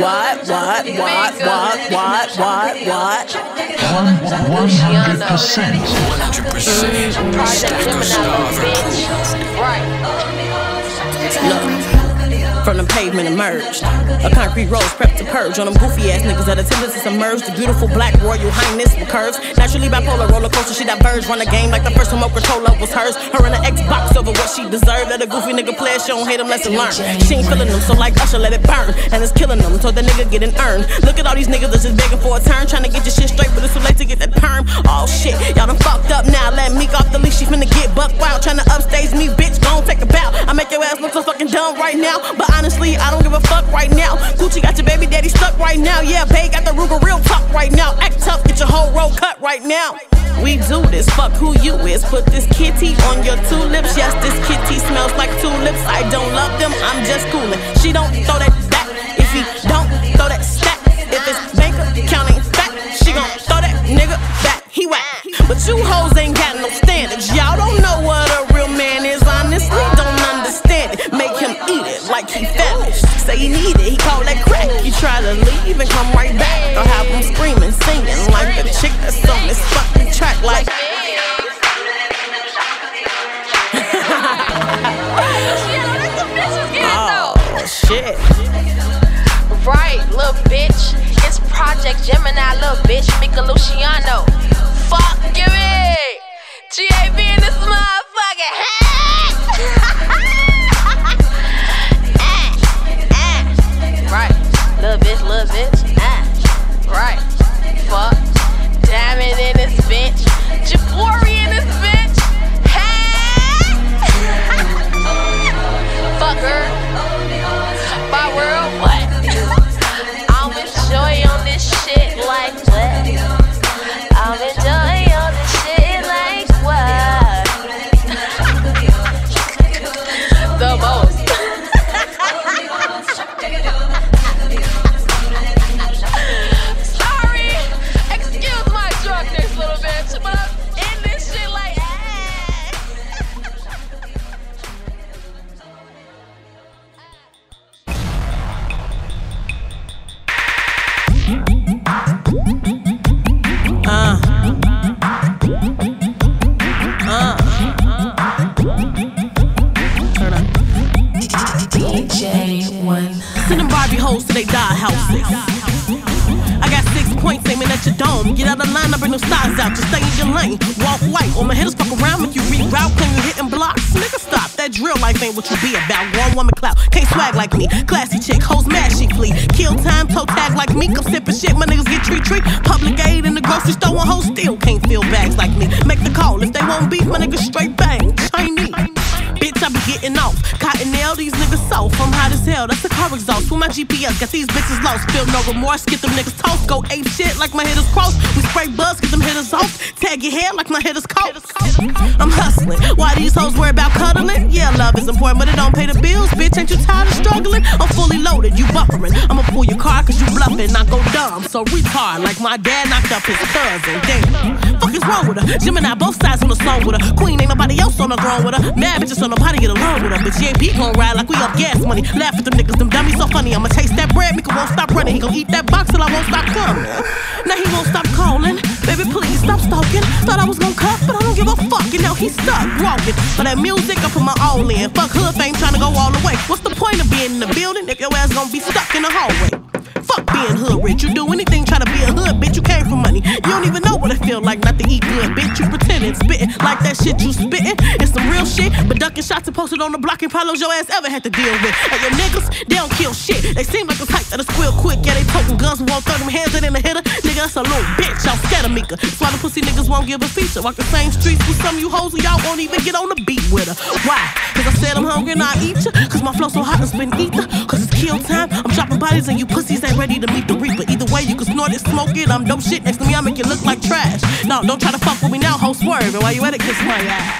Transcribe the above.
What, what, what, what, what, what, what? One, 100%. 100%. Project Gemini, bitch. Right. Look. From the pavement emerged. A concrete rose prepped to purge on them goofy ass niggas that attempted to submerge the beautiful black royal highness with curves. Naturally bipolar roller coaster, she diverged. Run a game like the first remote controller was hers. Her in the Xbox over what she deserved. Let a goofy nigga play, she don't hate him, lesson learn. She ain't feeling them, so like Usher, let it burn. And it's killing them, so the nigga getting earned. Look at all these niggas that's just begging for a turn. Trying to get your shit straight, but it's too late to get that perm. Oh shit, y'all done fucked up now. Let me off the leash, she finna get buck wild. Trying to upstage me, bitch, gon' take a bow. Daddy stuck right now. Yeah, Bay got the Ruger real talk right now. Act tough, get your whole roll cut right now. We do this, fuck who you is. Put this kitty on your two lips. Yes, this kitty smells like tulips. I don't love them, I'm just coolin'. She don't throw that shit. Right, little bitch. It's Project Gemini, little bitch. Mika Get out of line, I bring no styles out. Just stay in your lane. Walk white, or my hitters fuck around, make you reroute. Can you hitting blocks? Nigga, stop. That drill life ain't what you be about. One woman clout. Can't swag like me. Classy chick, hoes mad, she flee. Kill time, toe tag like me. Come sipping shit, my niggas get treat treat. Public aid in the grocery store, one hoe still can't fill bags like me. Make the call. If they won't beef, my niggas straight bang. Chinese. Getting off. Cotton nail, these niggas soft. I'm hot as hell, that's the car exhaust. With my GPS, got these bitches lost. Feel no remorse, get them niggas toast. Go ape shit like my hitters cross. We spray buzz, get them hitters off. Your hair like my hitters coat. I'm hustling. Why these hoes worry about cuddling? Yeah, love is important, but it don't pay the bills. Bitch, ain't you tired of struggling? I'm fully loaded, you buffering. I'ma pull your car cause you bluffing. I go dumb, so retard like my dad knocked up his cousin. Damn. Fuck is wrong with her? Gemini both sides on the song with her. Queen ain't nobody else on the ground with her. Mad bitches on to get along with her. But JP gon' ride like we up gas money. Laugh at them niggas, them dummies so funny. I'ma taste that bread, Mika won't stop running. He gon' eat that box till I won't stop coming. Now he won't stop. Baby, please stop stalking. Thought I was gon' cut, but I don't give a fuck. And now he's stuck walking. For that music, I put my all in. Fuck hood fame, trying to go all the way. What's the point of being in the building if your ass gon' be stuck in the hallway? Fuck being hood rich. You do anything try to be a hood bitch. You like that shit you spitting. It's some real shit, but ducking shots and posted on the block and problems your ass ever had to deal with. And your niggas, they don't kill shit. They seem like a type that'll squeal quick. Yeah, they poking guns won't throw them hands in the hitter. Nigga, that's a little bitch. Y'all scared of Mika. That's why the pussy niggas won't give a feature. Walk the same streets with some of you hoes and y'all won't even get on the beat with her. Why? Cause I said I'm hungry and I eat ya. Cause my flow so hot and spin ether. Cause it's kill time. I'm dropping bodies and you pussies ain't ready to meet the snort it, smoke it. I'm dope shit next to me, I make it look like trash. No, don't try to fuck with me now, ho swerve. And while you at it, kiss my ass.